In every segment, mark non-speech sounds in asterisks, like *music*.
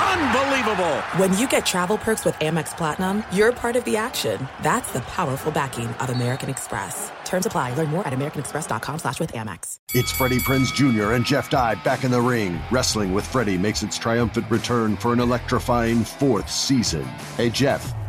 Unbelievable! When you get travel perks with Amex Platinum, you're part of the action. That's the powerful backing of American Express. Terms apply. Learn more at americanexpress.com slash with Amex. It's Freddie Prinze Jr. and Jeff Dye back in the ring. Wrestling with Freddie makes its triumphant return for an electrifying fourth season. Hey, Jeff.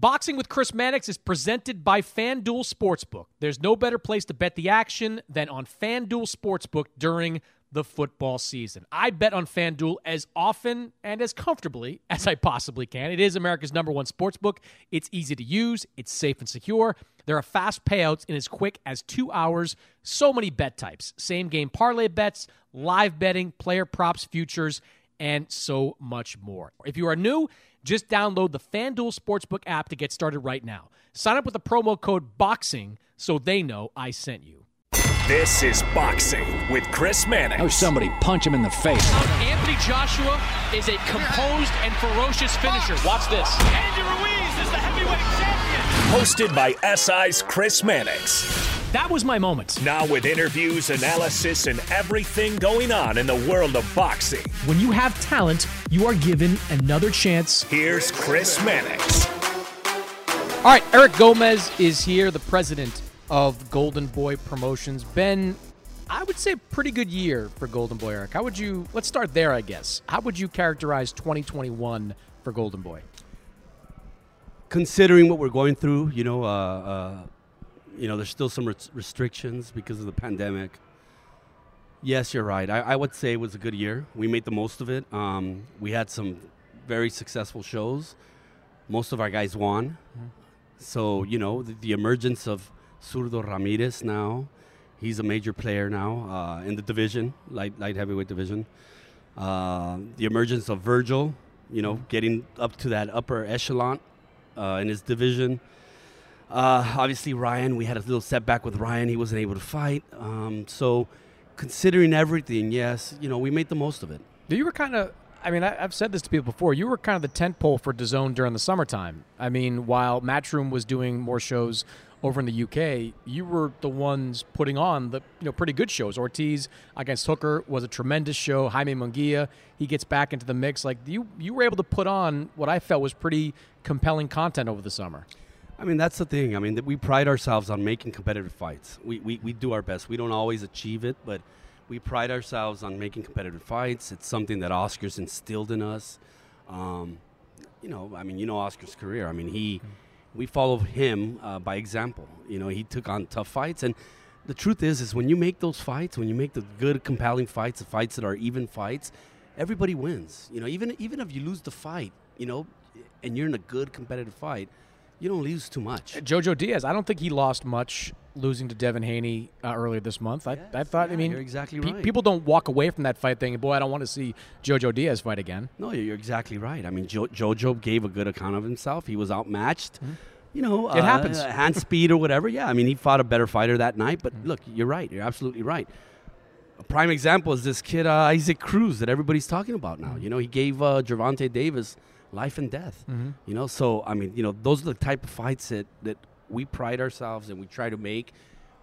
Boxing with Chris Mannix is presented by FanDuel Sportsbook. There's no better place to bet the action than on FanDuel Sportsbook during the football season. I bet on FanDuel as often and as comfortably *laughs* as I possibly can. It is America's number one sportsbook. It's easy to use, it's safe and secure. There are fast payouts in as quick as two hours. So many bet types same game parlay bets, live betting, player props, futures, and so much more. If you are new, just download the FanDuel Sportsbook app to get started right now. Sign up with the promo code BOXING so they know I sent you. This is Boxing with Chris Mannix. Oh, somebody punch him in the face. Anthony Joshua is a composed and ferocious finisher. Watch this. Andy Ruiz is the heavyweight champion. Hosted by SI's Chris Mannix. That was my moment. Now with interviews, analysis, and everything going on in the world of boxing. When you have talent, you are given another chance. Here's Chris Mannix. All right, Eric Gomez is here, the president of Golden Boy Promotions. Ben, I would say pretty good year for Golden Boy, Eric. How would you, let's start there, I guess. How would you characterize 2021 for Golden Boy? Considering what we're going through, you know, uh, uh, you know, there's still some res- restrictions because of the pandemic. Yes, you're right. I, I, would say it was a good year. We made the most of it. Um, we had some very successful shows. Most of our guys won. Mm-hmm. So, you know, the, the, emergence of Zurdo Ramirez now, he's a major player now uh, in the division, light, light heavyweight division. Uh, the emergence of Virgil, you know, mm-hmm. getting up to that upper echelon uh, in his division. Uh, obviously, Ryan, we had a little setback with Ryan. He wasn't able to fight. Um, so, considering everything, yes, you know, we made the most of it. You were kind of, I mean, I, have said this to people before. You were kind of the tent pole for DAZN during the summertime. I mean, while Matchroom was doing more shows over in the UK, you were the ones putting on the you know pretty good shows. Ortiz against Hooker was a tremendous show. Jaime Munguia, he gets back into the mix. Like you, you were able to put on what I felt was pretty compelling content over the summer. I mean, that's the thing. I mean, we pride ourselves on making competitive fights. We, we, we do our best. We don't always achieve it, but we pride ourselves on making competitive fights. It's something that Oscar's instilled in us. Um, you know, I mean, you know Oscar's career. I mean, he, we followed him uh, by example. You know, he took on tough fights, and the truth is, is when you make those fights, when you make the good, compelling fights, the fights that are even fights, everybody wins. You know, even even if you lose the fight, you know, and you're in a good competitive fight, you don't lose too much. Jojo Diaz, I don't think he lost much losing to Devin Haney uh, earlier this month. I, yes, I thought, yeah, I mean, you're exactly pe- right. people don't walk away from that fight thinking, boy, I don't want to see Jojo Diaz fight again. No, you're exactly right. I mean, jo- Jojo gave a good account of himself. He was outmatched. Mm-hmm. You know, it uh, happens. *laughs* hand speed or whatever. Yeah, I mean, he fought a better fighter that night. But mm-hmm. look, you're right. You're absolutely right. A prime example is this kid uh, Isaac Cruz that everybody's talking about now. Mm-hmm. You know, he gave uh, Gervonta Davis life and death. Mm-hmm. You know, so I mean, you know, those are the type of fights that that we pride ourselves and we try to make.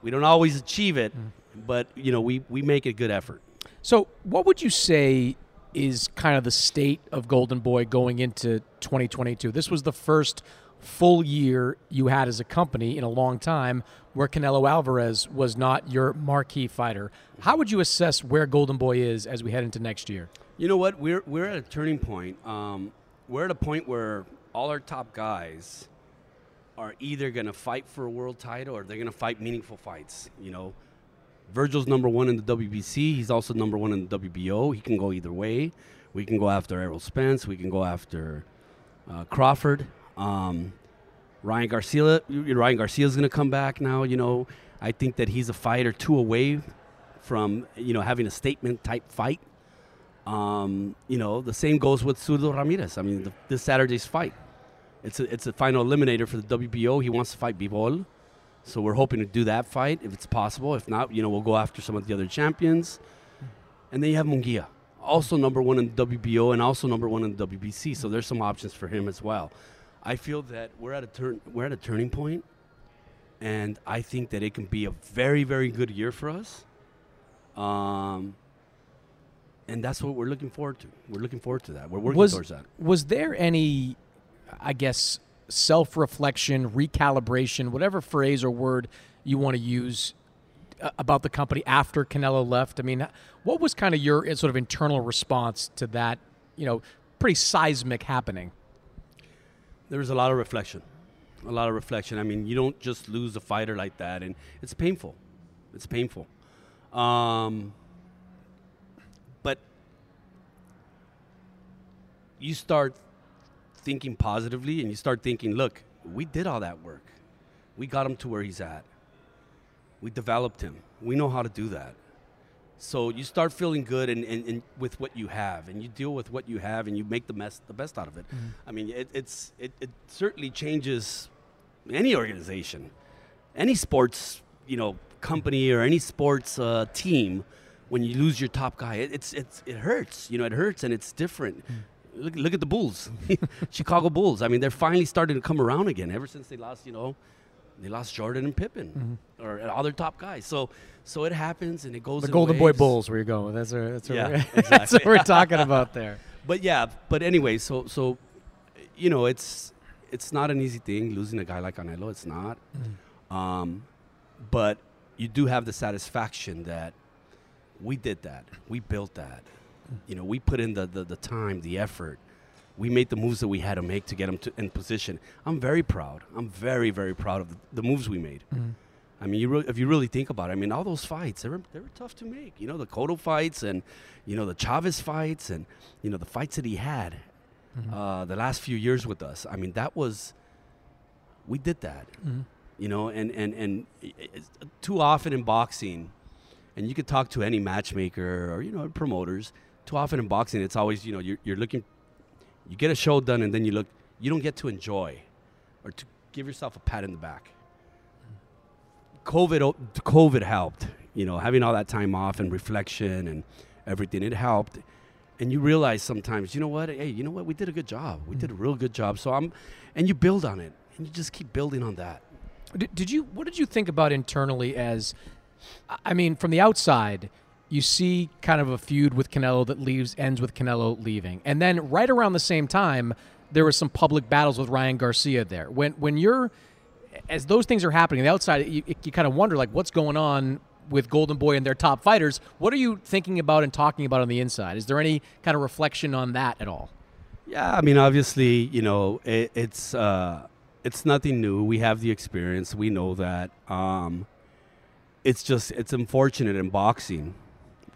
We don't always achieve it, Mm. but you know, we we make a good effort. So, what would you say is kind of the state of Golden Boy going into 2022? This was the first full year you had as a company in a long time where Canelo Alvarez was not your marquee fighter. How would you assess where Golden Boy is as we head into next year? You know what? We're we're at a turning point. Um, we're at a point where all our top guys are either going to fight for a world title or they're going to fight meaningful fights. You know, Virgil's number one in the WBC. He's also number one in the WBO. He can go either way. We can go after Errol Spence. We can go after uh, Crawford. Um, Ryan Garcia. Ryan Garcia is going to come back now. You know, I think that he's a fight or two away from you know having a statement type fight. Um, you know, the same goes with Zurdo Ramirez. I mean, the, this Saturday's fight, it's a, it's a final eliminator for the WBO. He wants to fight Bivol. So we're hoping to do that fight if it's possible. If not, you know, we'll go after some of the other champions. And then you have Munguia, also number one in the WBO and also number one in the WBC. So there's some options for him as well. I feel that we're at a turn we're at a turning point, and I think that it can be a very very good year for us. Um, and that's what we're looking forward to. We're looking forward to that. We're working was, towards that. Was there any, I guess, self reflection, recalibration, whatever phrase or word you want to use uh, about the company after Canelo left? I mean, what was kind of your uh, sort of internal response to that, you know, pretty seismic happening? There was a lot of reflection. A lot of reflection. I mean, you don't just lose a fighter like that, and it's painful. It's painful. Um, you start thinking positively and you start thinking, look, we did all that work. We got him to where he's at. We developed him. We know how to do that. So you start feeling good and, and, and with what you have, and you deal with what you have, and you make the best the best out of it. Mm-hmm. I mean, it, it's it, it certainly changes any organization, any sports you know company or any sports uh, team when you lose your top guy. It, it's it's it hurts. You know, it hurts, and it's different. Mm-hmm look, look at the Bulls, *laughs* Chicago Bulls. I mean, they're finally starting to come around again. Ever since they lost, you know, they lost Jordan and Pippen mm-hmm. or other top guys. So, so it happens and it goes. The Golden waves. Boy Bulls, where you're going. That's what, that's what, yeah, we're, *laughs* exactly. that's what we're talking about there. *laughs* But yeah, but anyway, so so, you know, it's it's not an easy thing losing a guy like Canelo. It's not. Mm. Um, but you do have the satisfaction that we did that. We built that you know, we put in the, the, the time, the effort. We made the moves that we had to make to get him to, in position. I'm very proud. I'm very, very proud of the, the moves we made. Mm-hmm. I mean, you re- if you really think about it, I mean, all those fights, they were, they were tough to make. You know, the Cotto fights and, you know, the Chavez fights and, you know, the fights that he had mm-hmm. uh, the last few years with us. I mean, that was, we did that. Mm-hmm. You know, and, and, and too often in boxing, and you could talk to any matchmaker or, you know, promoters – too often in boxing, it's always you know you're, you're looking, you get a show done, and then you look, you don't get to enjoy, or to give yourself a pat in the back. COVID, COVID helped. You know, having all that time off and reflection and everything, it helped. And you realize sometimes, you know what? Hey, you know what? We did a good job. We did a real good job. So I'm, and you build on it, and you just keep building on that. Did, did you? What did you think about internally? As, I mean, from the outside, you see kind of a feud with Canelo that leaves ends with Canelo leaving, and then right around the same time, there was some public battles with Ryan Garcia there. When when you're as those things are happening, the outside you, you kind of wonder like what's going on with Golden Boy and their top fighters. What are you thinking about and talking about on the inside? Is there any kind of reflection on that at all? Yeah, I mean, obviously, you know, it, it's uh, it's nothing new. We have the experience. We know that. Um, it's just it's unfortunate in boxing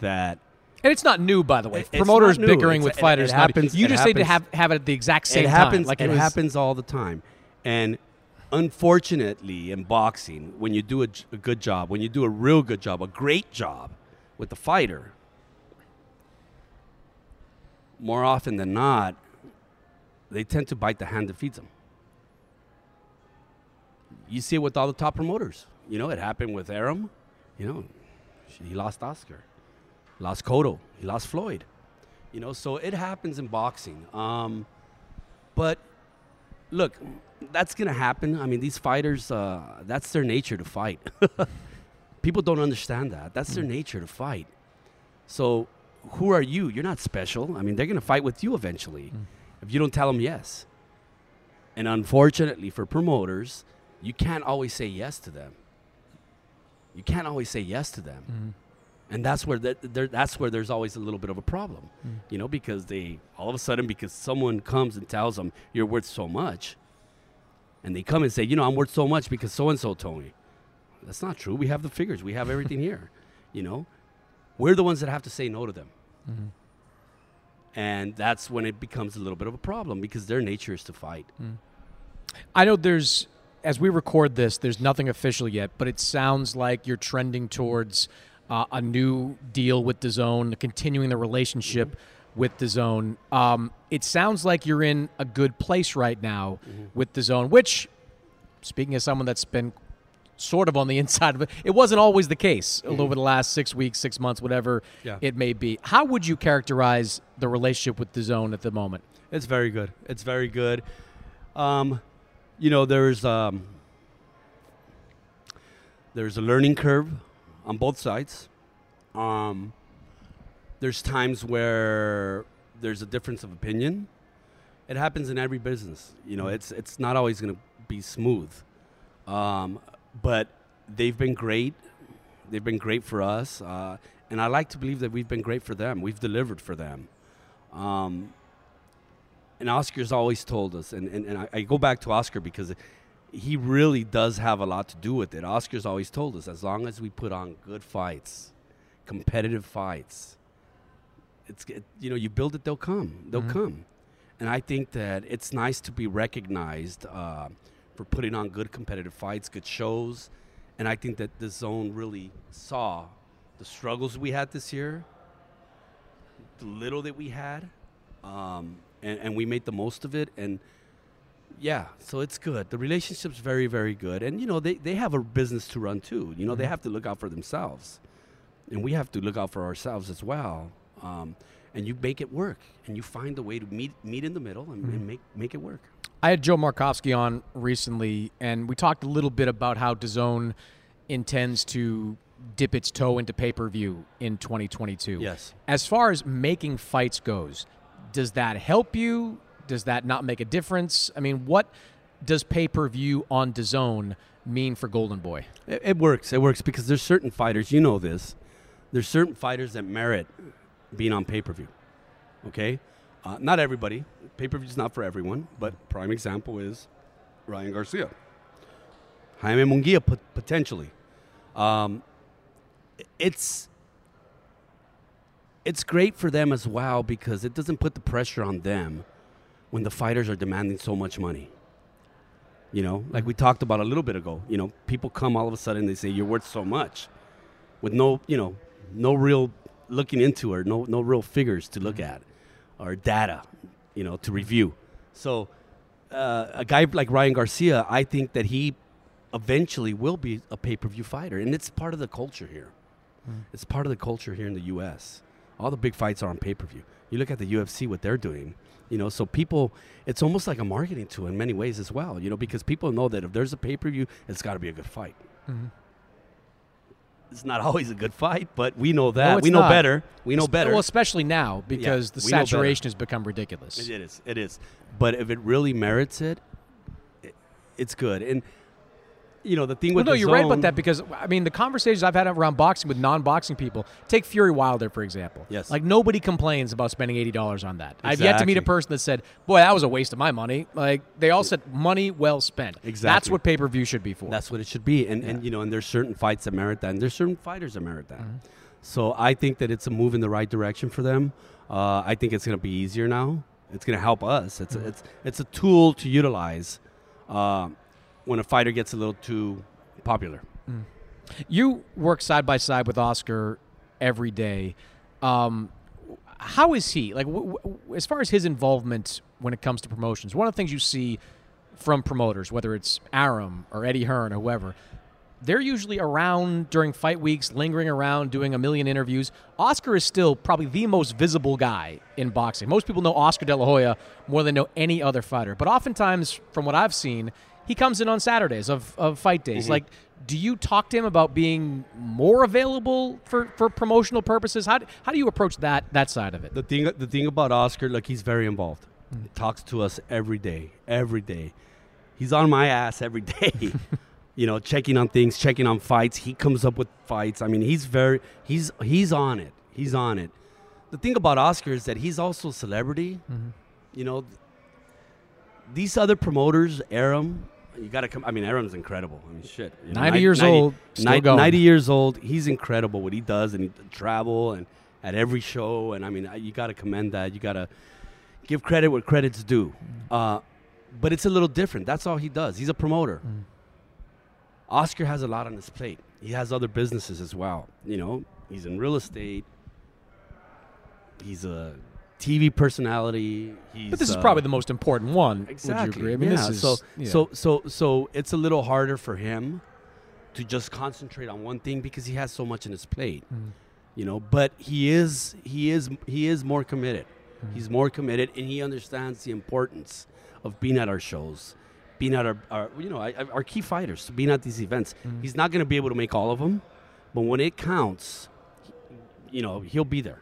that and it's not new, by the way. It, Promoters bickering it's, with fighters. It, happens. You just happens, need to have have it at the exact same it happens, time. Like it, it happens all the time, and unfortunately, in boxing, when you do a, a good job, when you do a real good job, a great job with the fighter, more often than not, they tend to bite the hand that feeds them. You see it with all the top promoters. You know, it happened with Arum. You know, he lost Oscar lost Cotto, he lost Floyd. You know, so it happens in boxing. Um, but look, that's gonna happen. I mean, these fighters, uh, that's their nature to fight. *laughs* People don't understand that. That's their nature to fight. So who are you? You're not special. I mean, they're going to fight with you eventually if you don't tell them yes. And unfortunately for promoters, you can't always say yes to them. You can't always say yes to them. And that's where that that's where there's always a little bit of a problem, you know, because they all of a sudden because someone comes and tells them you're worth so much, and they come and say, you know, I'm worth so much because so and so told me. That's not true. We have the figures. We have everything *laughs* here. You know, we're the ones that have to say no to them. Mm-hmm. And that's when it becomes a little bit of a problem because their nature is to fight. Mm. I know there's, as we record this, there's nothing official yet, but it sounds like you're trending towards uh, a new deal with the zone, continuing the relationship with DAZN. Um, it sounds like you're in a good place right now with the zone, which, speaking as someone that's been sort of on the *laughs* inside of it, it wasn't always the case over the last six weeks, six months, whatever Yeah. it may be. How would you characterize the relationship with the zone at the moment? It's very good. It's very good. Um, you know, there's um, there's a learning curve on both sides. Um, there's times where there's a difference of opinion. It happens in every business. You know, it's it's not always going to be smooth. Um, but they've been great. They've been great for us, uh, and I like to believe that we've been great for them. We've delivered for them. Um, and Oscar's always told us, and, and, and I, I go back to Oscar because he really does have a lot to do with it. Oscar's always told us as long as we put on good fights, competitive fights, it's it, you know you build it, they'll come, they'll come, and I think that it's nice to be recognized uh, for putting on good competitive fights, good shows, and I think that the zone really saw the struggles we had this year, the little that we had, um, and, and we made the most of it. And yeah, so it's good. The relationship's very, very good. And, you know, they, they have a business to run too. You know, they have to look out for themselves. And we have to look out for ourselves as well. Um, and you make it work. And you find a way to meet, meet in the middle and, and make, make it work. I had Joe Markowski on recently, and we talked a little bit about how DAZN intends to dip its toe into pay per view in 2022. Yes. As far as making fights goes, does that help you? Does that not make a difference? I mean, what does pay per view on DAZN mean for Golden Boy? It, it works. It works because there's certain fighters, you know this. There's certain fighters that merit being on pay per view. Okay? Uh, not everybody. Pay per view is not for everyone, but prime example is Ryan Garcia. Jaime Munguia, pot- potentially. Um, it's it's great for them as well because it doesn't put the pressure on them when the fighters are demanding so much money. You know, like we talked about a little bit ago. You know, people come all of a sudden they say you're worth so much, with no, you know, no real looking into or no no real figures to look at, or data, you know, to review. So, uh, a guy like Ryan Garcia, I think that he eventually will be a pay per view fighter, and it's part of the culture here. It's part of the culture here in the U.S. All the big fights are on pay per view. You look at the UFC, what they're doing, you know. So people, it's almost like a marketing tool in many ways as well, you know, because people know that if there's a pay per view, it's got to be a good fight. Mm-hmm. It's not *laughs* always a good fight, but we know that. No, we know not. better. We know better. Well, especially now because the know better. saturation has become ridiculous. It is. It is. But if it really merits it, it it's good. And you know the thing Well, with no, the you're right about that because I mean the conversations I've had around boxing with non-boxing people. Take Fury Wilder for example. Yes. Like nobody complains about spending eighty dollars on that. I've yet to meet a person that said, "Boy, that was a waste of my money." Like they all said, "Money well spent." Exactly. That's what pay-per-view should be for. That's what it should be. And and you know, and there's certain fights that merit that, and there's certain fighters that merit that. Mm-hmm. So I think that it's a move in the right direction for them. Uh, I think it's going to be easier now. It's going to help us. It's Mm-hmm. a, it's it's a tool to utilize uh, when a fighter gets a little too popular. You work side by side with Oscar every day. Um, how is he? Like, w- w- as far as his involvement when it comes to promotions, one of the things you see from promoters, whether it's Arum or Eddie Hearn or whoever, they're usually around during fight weeks, lingering around, doing a million interviews. Oscar is still probably the most visible guy in boxing. Most people know Oscar De La Hoya more than know any other fighter. But oftentimes, from what I've seen, he comes in on Saturdays of, of fight days. Mm-hmm. Like, do you talk to him about being more available for, for promotional purposes? How, do- how do you approach that that side of it? The thing, the thing about Oscar, like he's very involved. He talks to us every day, every day. He's on my ass every day. *laughs* you know, checking on things, checking on fights. He comes up with fights. I mean, he's very, he's he's on it. He's on it. The thing about Oscar is that he's also a celebrity. You know, these other promoters, Arum, you got to come. I mean, Arum's incredible. I mean, shit. you know, 90 nin- years old, still nin- going. 90 years old. He's incredible what he does and he travel and at every show. And I mean, you got to commend that. You got to give credit where credit's due. Uh, but it's a little different. That's all he does. He's a promoter. Oscar has a lot on his plate. He has other businesses as well. You know, he's in real estate. He's a TV personality. He's, But this is uh, probably the most important one. Exactly. Would you agree? I mean, yeah. this is so yeah. so so so it's a little harder for him to just concentrate on one thing because he has so much in his plate. Mm. You know, but he is he is he is more committed. Mm. He's more committed, and he understands the importance of being at our shows, being at our, our you know our, our key fighters, being at these events. Mm. He's not going to be able to make all of them, but when it counts, you know he'll be there.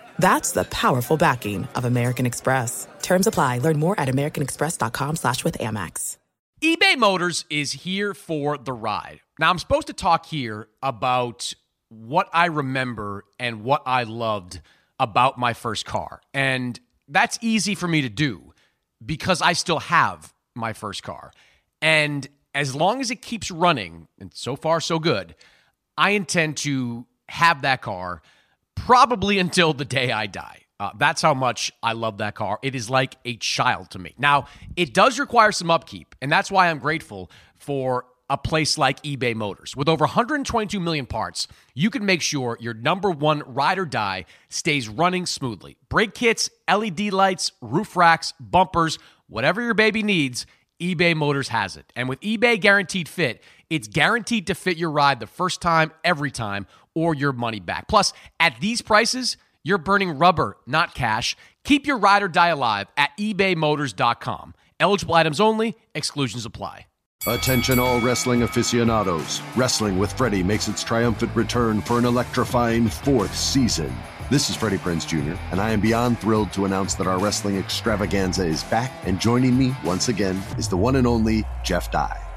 That's the powerful backing of American Express. Terms apply. Learn more at americanexpress.com slash with Amex. eBay Motors is here for the ride. Now, I'm supposed to talk here about what I remember and what I loved about my first car. And that's easy for me to do because I still have my first car. And as long as it keeps running, and so far, so good, I intend to have that car probably until the day I die. Uh, that's how much I love that car. It is like a child to me. Now, it does require some upkeep, and that's why I'm grateful for a place like eBay Motors. With over 122 million parts, you can make sure your number one ride or die stays running smoothly. Brake kits, LED lights, roof racks, bumpers, whatever your baby needs, eBay Motors has it. And with eBay Guaranteed Fit, it's guaranteed to fit your ride the first time, every time, or your money back. Plus, at these prices, you're burning rubber, not cash. Keep your ride or die alive at ebaymotors.com. Eligible items only, exclusions apply. Attention, all wrestling aficionados. Wrestling with Freddie makes its triumphant return for an electrifying fourth season. This is Freddie Prinze Jr., and I am beyond thrilled to announce that our wrestling extravaganza is back, and joining me once again is the one and only Jeff Dye.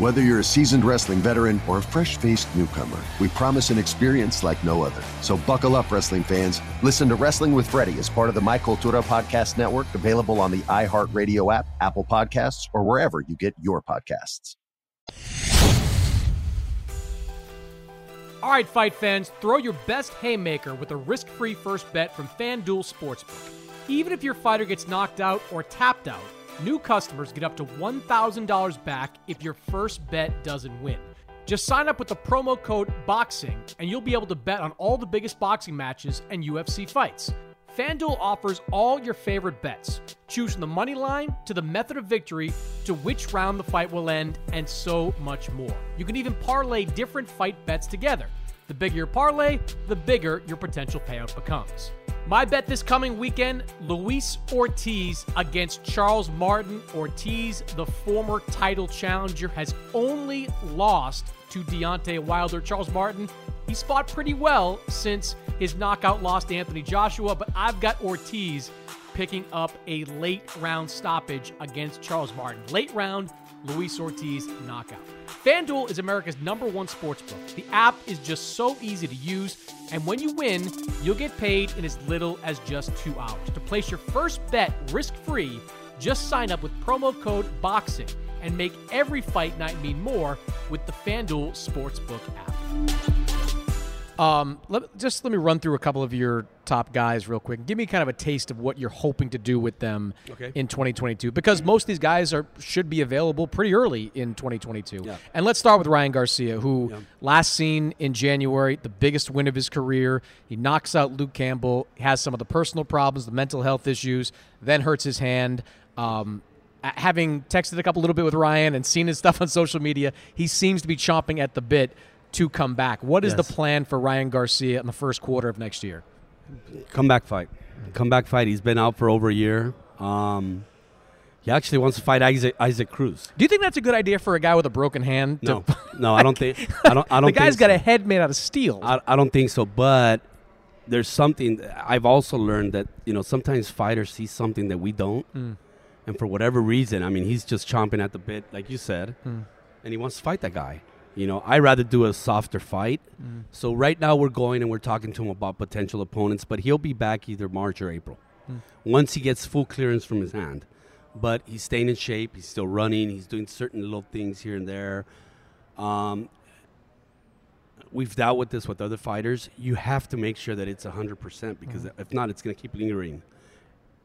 Whether you're a seasoned wrestling veteran or a fresh faced newcomer, we promise an experience like no other. So buckle up, wrestling fans. Listen to Wrestling with Freddie as part of the My Cultura Podcast Network, available on the iHeartRadio app, Apple Podcasts, or wherever you get your podcasts. All right, fight fans, throw your best haymaker with a risk free first bet from FanDuel Sportsbook. Even if your fighter gets knocked out or tapped out, new customers get up to $1,000 back if your first bet doesn't win. Just sign up with the promo code BOXING and you'll be able to bet on all the biggest boxing matches and UFC fights. FanDuel offers all your favorite bets. Choose from the money line to the method of victory to which round the fight will end and so much more. You can even parlay different fight bets together. The bigger your parlay, the bigger your potential payout becomes. My bet this coming weekend Luis Ortiz against Charles Martin. Ortiz, the former title challenger, has only lost to Deontay Wilder. Charles Martin, he's fought pretty well since his knockout loss to Anthony Joshua, but I've got Ortiz picking up a late round stoppage against Charles Martin. Late round, Luis Ortiz knockout. FanDuel is America's number one sports book. The app is just so easy to use, and when you win, you'll get paid in as little as just two hours. To place your first bet risk free, just sign up with promo code BOXING and make every fight night mean more with the FanDuel Sportsbook app. Um, let, just let me run through a couple of your top guys real quick. Give me kind of a taste of what you're hoping to do with them Okay. in 2022, because most of these guys are should be available pretty early in 2022. Yeah. And let's start with Ryan Garcia, who last seen in January, the biggest win of his career. He knocks out Luke Campbell, has some of the personal problems, the mental health issues, then hurts his hand. Um, having texted a couple little bit with Ryan and seen his stuff on *laughs* social media, he seems to be chomping at the bit to come back. What is Yes. the plan for Ryan Garcia in the first quarter of next year? Comeback fight. Comeback fight. He's been out for over a year. Um, he actually wants to fight Isaac, Isaac Cruz. Do you think that's a good idea for a guy with a broken hand? to- No, *laughs* no, I don't think. I don't. I don't. the guy's think got so. a head made out of steel. I, I don't think so. But there's something I've also learned that you know sometimes fighters see something that we don't, Mm. and for whatever reason, I mean, he's just chomping at the bit, like you said, Mm. and he wants to fight that guy. You know, I rather do a softer fight. Mm. So right now we're going and we're talking to him about potential opponents, but he'll be back either March or April Mm. once he gets full clearance from his hand. But he's staying in shape. He's still running. He's doing certain little things here and there. Um, we've dealt with this with other fighters. You have to make sure that it's 100% because if not, it's going to keep lingering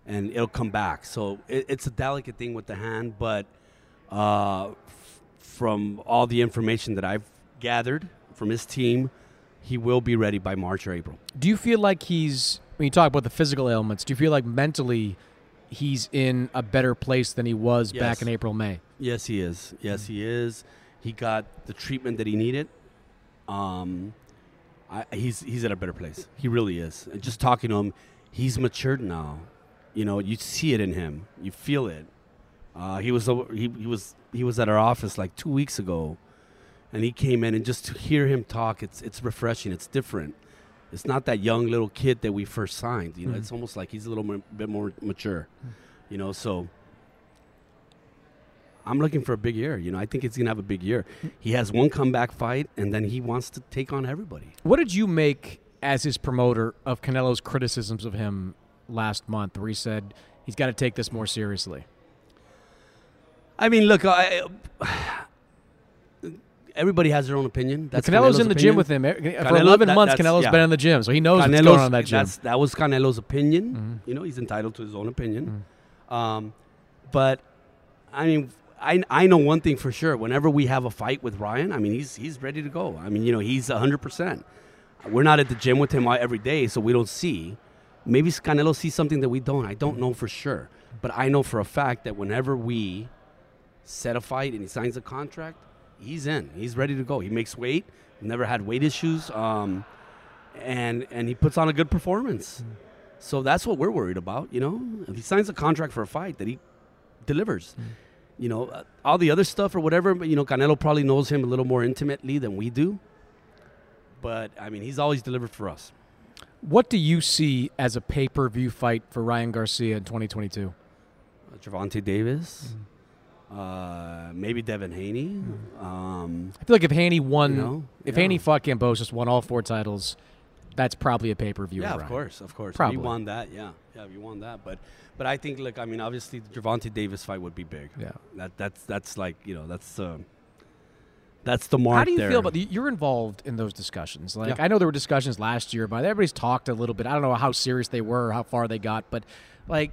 and it'll come back. So it, it's a delicate thing with the hand, but uh, from all the information that I've gathered from his team, he will be ready by March or April. Do you feel like he's when you talk about the physical ailments? Do you feel like mentally he's in a better place than he was back in April, May? Yes, he is. Yes, he is. He got the treatment that he needed. Um, I, he's he's at a better place. He really is. And just talking to him, he's matured now. You know, you see it in him. You feel it. Uh, he was he, he was he was at our office like two weeks ago, and he came in and just to hear him talk, it's it's refreshing. It's different. It's not that young little kid that we first signed. You know, Mhm. it's almost like he's a little more, bit more mature. You know, so I'm looking for a big year. You know, I think he's gonna have a big year. He has one comeback fight, and then he wants to take on everybody. What did you make as his promoter of Canelo's criticisms of him last month, where he said he's got to take this more seriously? I mean, look, I, everybody has their own opinion. That's Canelo's in the gym with him. Eh, For 11 that- months, Canelo's yeah. been in the gym, so he knows what's Canelo's- going on in that gym. that's- That was Canelo's opinion. Mm-hmm. You know, he's entitled to his own opinion. Um, but I mean, I, I know one thing for sure. Whenever we have a fight with Ryan, I mean, he's he's ready to go. I mean, you know, he's hundred percent. We're not at the gym with him every day, so we don't see. Maybe Canelo sees something that we don't. I don't know for sure, but I know for a fact that whenever we set a fight and he signs a contract, he's in. He's ready to go. He makes weight. Never had weight issues, um, and and he puts on a good performance. So that's what we're worried about. You know, if he signs a contract for a fight, that he delivers. You know, uh, all the other stuff or whatever. But you know, Canelo probably knows him a little more intimately than we do. But I mean, he's always delivered for us. What do you see as a pay per view fight for Ryan Garcia in 2022? Uh, Gervonta Davis, uh, maybe Devin Haney. Um, I feel like if Haney won, You know, if yeah. Haney fought Kambosos, won all four titles, that's probably a pay per view. Yeah, of course, of course. Probably. If you won that, yeah, yeah, if you won that. But, but I think, look, I mean, obviously, the Gervonta Davis fight would be big. Yeah. that that's that's like you know that's uh, that's the mark. How do you there. feel about the, you're involved in those discussions? Like Yeah. I know there were discussions last year, but everybody's talked a little bit. I don't know how serious they were, or how far they got, but like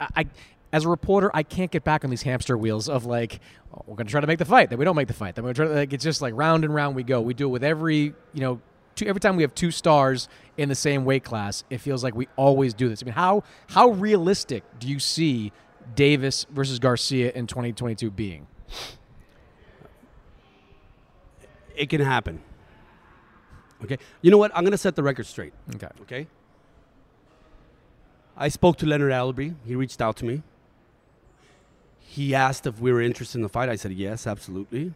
I as a reporter, I can't get back on these hamster wheels of like oh, we're going to try to make the fight, then we don't make the fight, then we're going to try to like it's just like round and round we go. We do it with every you know. Two, every time we have two stars in the same weight class, it feels like we always do this. I mean, how how realistic do you see Davis versus Garcia in 2022 being? it can happen. Okay, you know what? I'm gonna set the record straight. Okay. Okay. I spoke to Leonard Ellerbe. He reached out to me. He asked if we were interested in the fight. I said yes, absolutely.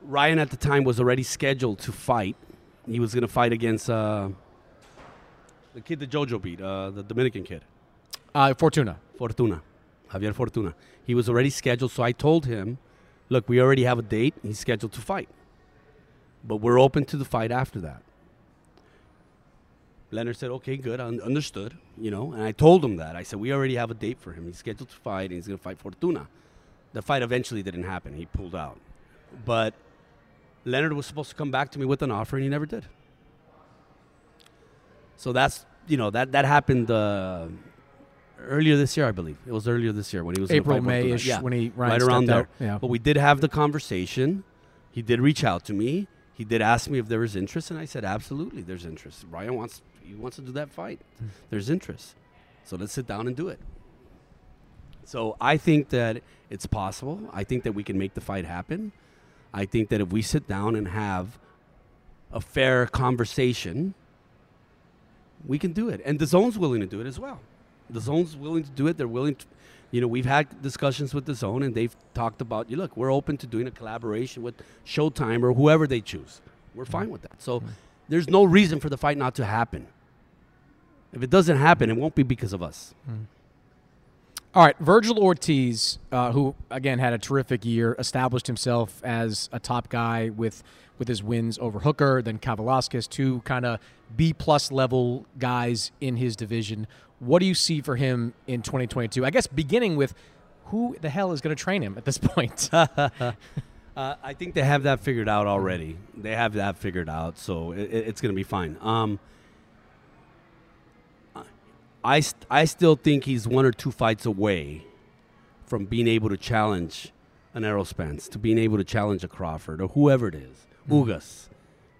Ryan at the time was already scheduled to fight. He was going to fight against uh, the kid that JoJo beat, uh, the Dominican kid. Uh, Fortuna. Fortuna, Javier Fortuna. He was already scheduled, so I told him look, we already have a date. He's scheduled to fight, but we're open to the fight after that. Leonard said, "Okay, good, un- understood." You know, and I told him that. I said, "We already have a date for him. He's scheduled to fight, and he's going to fight Fortuna." The fight eventually didn't happen. He pulled out, but Leonard was supposed to come back to me with an offer, and he never did. So that's you know that that happened uh, earlier this year, I believe. It was earlier this year when he was April. May-ish, Yeah, when he- Ryan right around there. out, yeah. But we did have the conversation. He did reach out to me. He did ask me if there was interest, and I said absolutely. There's interest. Ryan wants he wants to do that fight. There's interest. So let's sit down and do it. So I think that it's possible. I think that we can make the fight happen. I think that if we sit down and have a fair conversation, we can do it. And the zone's willing to do it as well. The zone's willing to do it. They're willing to, you know, we've had discussions with the zone and they've talked about, you look, we're open to doing a collaboration with Showtime or whoever they choose. We're fine mm. with that. So mm. there's no reason for the fight not to happen. If it doesn't happen, it won't be because of us. All right, Virgil Ortiz, uh, who again had a terrific year, established himself as a top guy with with his wins over Hooker, then Kavaliauskas, two kind of B plus level guys in his division. What do you see for him in 2022? I guess beginning with who the hell is going to train him at this *laughs* point? *laughs* Uh, I think they have that figured out already. They have that figured out, so it, it- it's going to be fine. Um, I, st- I still think he's one or two fights away from being able to challenge an Errol Spence, to being able to challenge a Crawford or whoever it is, Ugas,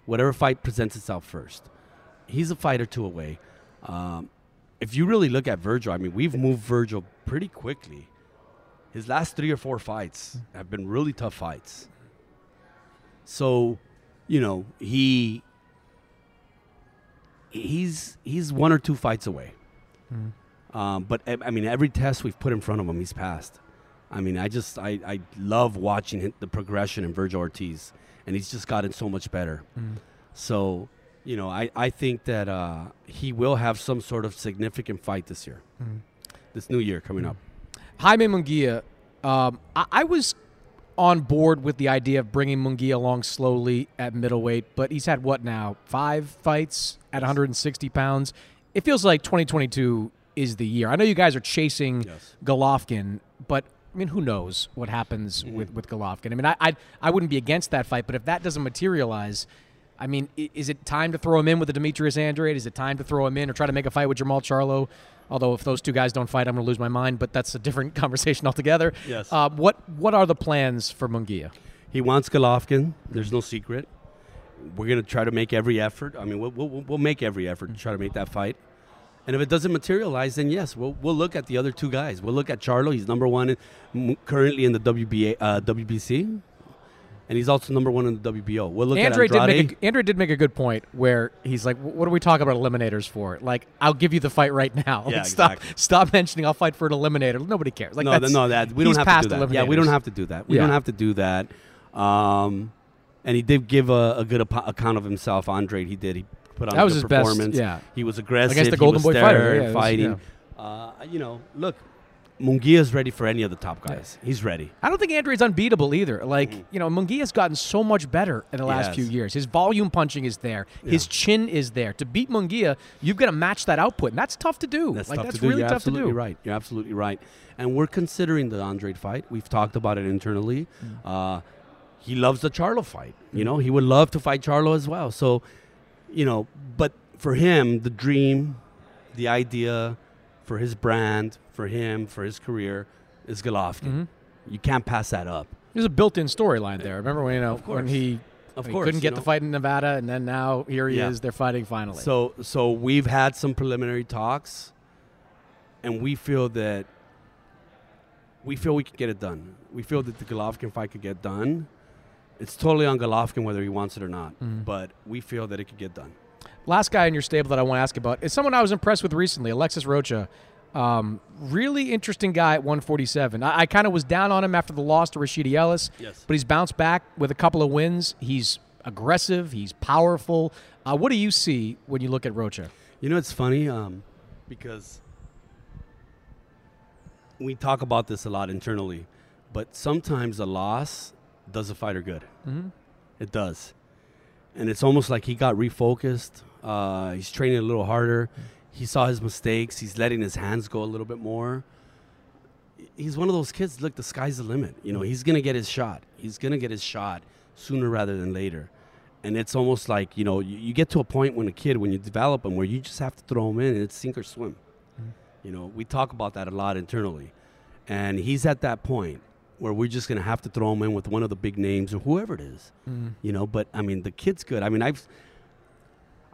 whatever fight presents itself first. He's a fight or two away. Um, if you really look at Virgil, I mean, we've moved Virgil pretty quickly. His last three or four fights have been really tough fights. So, you know, he he's he's one or two fights away. Um, but I I mean, every test we've put in front of him, he's passed. I mean, I just I, I love watching the progression in Virgil Ortiz, and he's just gotten so much better. So, you know, I, I think that uh, he will have some sort of significant fight this year, this new year coming up. Jaime Munguia, um, I, I was on board with the idea of bringing Munguia along slowly at middleweight, but he's had what now? Five fights at 160 pounds. It feels like 2022 is the year. I know you guys are chasing Golovkin, but I mean, who knows what happens with, with Golovkin? I mean, I, I I wouldn't be against that fight, but if that doesn't materialize, I mean, is it time to throw him in with the Demetrius Andrade? Is it time to throw him in or try to make a fight with Jermall Charlo? Although if those two guys don't fight, I'm going to lose my mind. But that's a different *laughs* conversation altogether. Yes. Uh, what What are the plans for Munguia? He wants Golovkin. There's no secret. We're gonna try to make every effort. I mean, we'll, we'll, we'll make every effort to try to make that fight. And if it doesn't materialize, then yes, we'll, we'll look at the other two guys. We'll look at Charlo. He's number one in, m- currently in the WBA, uh, WBC, and he's also number one in the WBO. We'll look Andrade at did Andrade. make a, Andrade did make a good point where he's like, "What are we talking about eliminators for? Like, I'll give you the fight right now. Yeah, *laughs* Like, stop exactly. stop mentioning I'll fight for an eliminator. Nobody cares. Like, no, that's, no, that we don't have to do that. Yeah, we don't have to do that. We Yeah. don't have to do that. Um, and he did give a, a good ap- account of himself. Andre, he did. He put on That a was his best, performance. yeah. he was aggressive. Against the he Golden was Boy fighter, yeah, it was- fighting. Uh, you know, look, Munguia's ready for any of the top guys. He's ready. I don't think Andrade's unbeatable either. Like, you know, Munguia's gotten so much better in the last has. few years. His volume punching is there. His chin is there. To beat Munguia, you've got to match that output, and that's tough to do. That's like, tough that's to do. really You're tough to absolutely do. right. You're absolutely right. And we're considering the Andre fight. We've talked about it internally. Mm. Uh, he loves the Charlo fight. You know, he would love to fight Charlo as well. So, you know, but for him, the dream, the idea, for his brand, for him, for his career, is Golovkin. Mm-hmm. You can't pass that up. There's a built-in storyline there. Remember when you know Of course. when he, Of he course, couldn't get know. the fight in Nevada, and then now here he Yeah. is. They're fighting finally. So so we've had some preliminary talks, and we feel that we feel we can get it done. We feel that the Golovkin fight could get done. It's totally on Golovkin whether he wants it or not, Mm-hmm. but we feel that it could get done. Last guy in your stable that I want to ask about is someone I was impressed with recently, Alexis Rocha. Um, really interesting guy at 147. I, I kind of was down on him after the loss to Rashidi Ellis, Yes. but he's bounced back with a couple of wins. He's aggressive. He's powerful. Uh, what do you see when you look at Rocha? You know, it's funny um, because we talk about this a lot internally, but sometimes a loss does a fighter good. Mhm. It does, and it's almost like he got refocused. Uh, he's training a little harder. He saw his mistakes. He's letting his hands go a little bit more. He's one of those kids. Look, the sky's the limit. You know, he's gonna get his shot. He's gonna get his shot sooner rather than later. And it's almost like you know, you, you get to a point when a kid, when you develop him, where you just have to throw him in, and it's sink or swim. You know, we talk about that a lot internally, and he's at that point where we're just gonna have to throw him in with one of the big names or whoever it is. Mhm. You know, but I mean, the kid's good. I mean, I've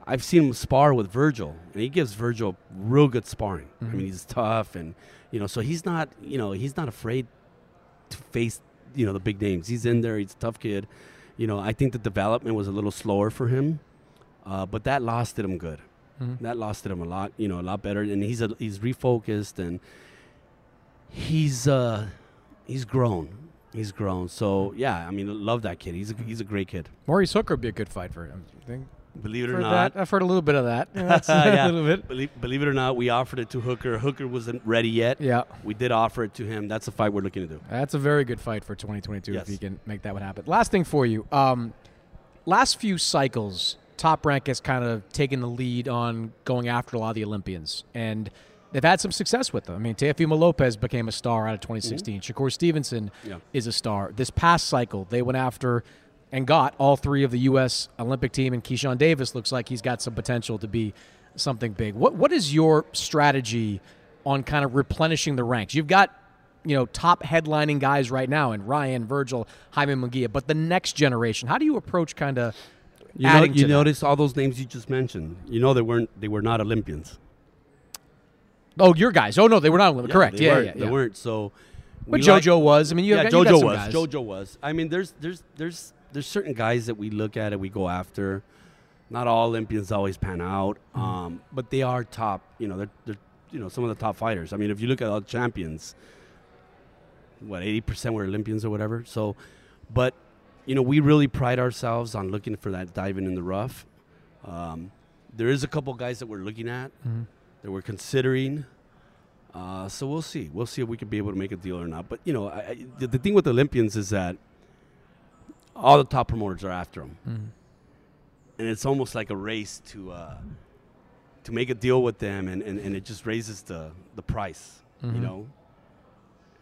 I've seen him spar with Virgil, and he gives Virgil real good sparring. I Mhm. mean, he's tough, and you know, so he's not, you know, he's not afraid to face, you know, the big names. He's in there. He's a tough kid. You know, I think the development was a little slower for him, uh, but that lasted him good. Mhm. That lasted him a lot, you know, a lot better. And he's a, he's refocused, and he's uh, he's grown. He's grown. So yeah, I mean, love that kid. He's a, he's a great kid. Maurice Hooker would be a good fight for him. I think. Believe it or Heard not, that. I've heard a little bit of that. *laughs* Yeah, *laughs* yeah. a little bit. Believe, believe it or not, we offered it to Hooker. Hooker wasn't ready yet. Yeah. We did offer it to him. That's a fight we're looking to do. That's a very good fight for 2022 Yes. if you can make that one happen. Last thing for you. Um, last few cycles, Top Rank has kind of taken the lead on going after a lot of the Olympians. And they've had some success with them. I mean, Teofimo Lopez became a star out of mm-hmm. 2016. Shakur Stevenson Yeah. is a star. This past cycle, they went after and got all three of the U.S. Olympic team, and Keyshawn Davis looks like he's got some potential to be something big. What What is your strategy on kind of replenishing the ranks? You've got you know top headlining guys right now, and Ryan, Virgil, Jaime Munguia, but the next generation, how do you approach kind of You, know, you notice all those names you just mentioned. You know they weren't they were not Olympians. Oh, your guys. Oh no, they were not Olympic. Correct. they Yeah, weren't, yeah, They weren't. So, But we like- JoJo was. I mean, you yeah, have got- you JoJo some was. guys. JoJo was. I mean, there's there's there's there's certain guys that we look at and we go after. Not all Olympians always pan out, Mm-hmm. um, but they are top. You know, they're, they're you know some of the top fighters. I mean, if you look at all the champions, what eighty percent were Olympians or whatever. So, but you know, we really pride ourselves on looking for that diving in the rough. Um, there is a couple guys that we're looking at Mhm. That we're considering. Uh, so we'll see. We'll see if we can be able to make a deal or not. But you know, I, I, the, the thing with the Olympians is that all the top promoters are after them, Mhm. and it's almost like a race to uh, to make a deal with them, and, and, and it just raises the the price, Mhm. you know.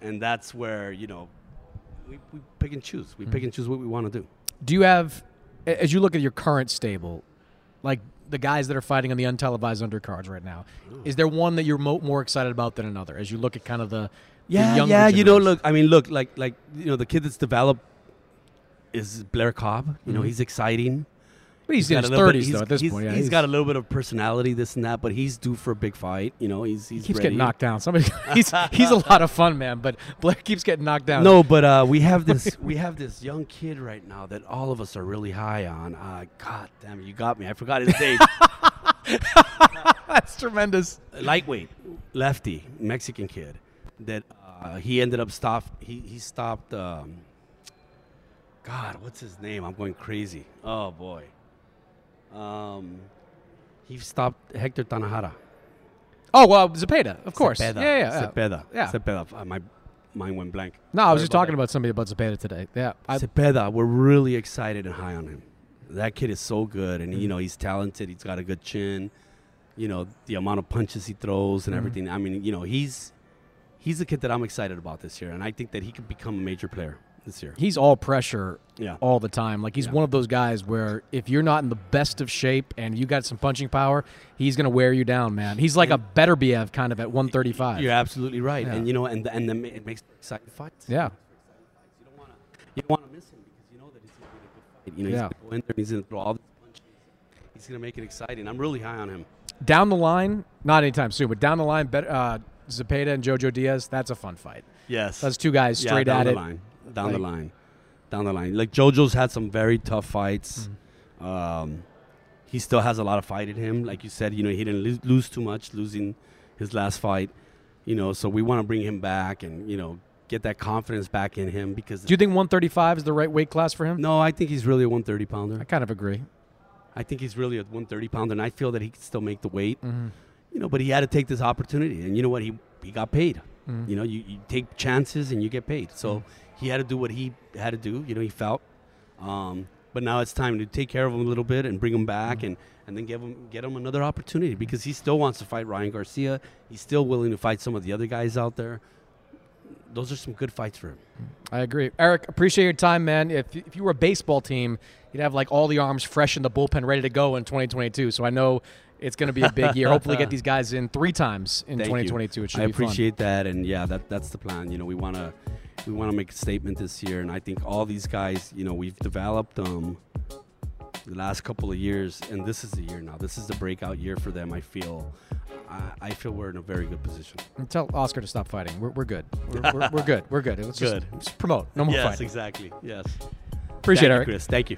And that's where you know we, we pick and choose. We pick and choose what we want to do. Do you have, as you look at your current stable, like the guys that are fighting on the untelevised undercards right now, is there one that you're mo- more excited about than another? As you look at kind of the the Yeah, younger yeah. You know, look. I mean, look. Like, like you know, the kid that's developed is Blair Cobb. You know, Mhm. he's exciting. But he's in got his a little bit- 30s, though, at this he's- point, yeah, he's he's- got a little bit of personality, this and that, but he's due for a big fight. You know, he's he's He keeps ready. getting knocked down. Somebody, *laughs* he's he's a lot of fun, man. But Blair keeps getting knocked down. No, but uh, we have this *laughs* we have this young kid right now that all of us are really high on. Uh, God damn it, you got me. I forgot his name. *laughs* that's tremendous. Lightweight, lefty, Mexican kid. That uh, he ended up stop. He he stopped. Um, God, what's his name? I'm going crazy. Oh boy. Um, he stopped Hector Tanajara. Oh well, Zepeda, of course. Zepeda. Yeah, yeah, yeah. Zepeda. Yeah. Zepeda. Uh, my mind went blank. No, I was Sorry just talking that. about somebody about Zepeda today. Yeah, I, Zepeda, we're really excited and high on him. That kid is so good, and Mm-hmm. you know he's talented. He's got a good chin. You know the amount of punches he throws and Mhm. everything. I mean, you know he's he's a kid that I'm excited about this year, and I think that he could become a major player this year. he's all pressure Yeah. all the time. Like he's Yeah. one of those guys where if you're not in the best of shape and you got some punching power, he's gonna wear you down, man. He's like a better BF kind of at 135. You're absolutely right, Yeah. and you know, and and then it makes exciting fights. Yeah. You don't want to you want to miss him because you know that he's going to be a good fight. You know, he's going to go in there, he's going to throw all these punches. He's going to make it exciting. I'm really high on him. Down the line, not anytime soon, but down the line, uh, Zepeda and Jojo Diaz, that's a fun fight. Yes. That's two guys Yeah, straight down at the it. line. Down the line. Down the line. Like JoJo's had some very tough fights. Mm-hmm. Um, he still has a lot of fight in him. Like you said, you know, he didn't lo- lose too much, losing his last fight. You know, so we want to bring him back and you know get that confidence back in him because. Do you think 135 is the right weight class for him? No, I think he's really a 130 pounder. I kind of agree. I think he's really a 130 pounder, and I feel that he can still make the weight. Mhm. You know, but he had to take this opportunity, and you know what? He he got paid. Mm. You know, you, you, take chances and you get paid. So mm. He had to do what he had to do. You know, he felt. Um, but now it's time to take care of him a little bit and bring him back mm. and, and then give him get him another opportunity because he still wants to fight Ryan Garcia. He's still willing to fight some of the other guys out there. Those are some good fights for him. I agree. Eric, appreciate your time, man. If, if you were a baseball team, you'd have like all the arms fresh in the bullpen ready to go in 2022. So I know it's going to be a big year. Hopefully, get *laughs* these guys in three times in Thank 2022. You. It should I appreciate fun. that, and yeah, that that's the plan. You know, we want to we want to make a statement this year, and I think all these guys, you know, we've developed them the last couple of years, and this is the year now. This is the breakout year for them. I feel. I, feel we're in a very good position. And tell Oscar to stop fighting. We're, we're good. We're, we're, we're *laughs* good. We're good. Let's good. Just, just promote. No more yes, fighting. Yes, exactly. Yes. Appreciate Thank it, you, Chris. Thank you.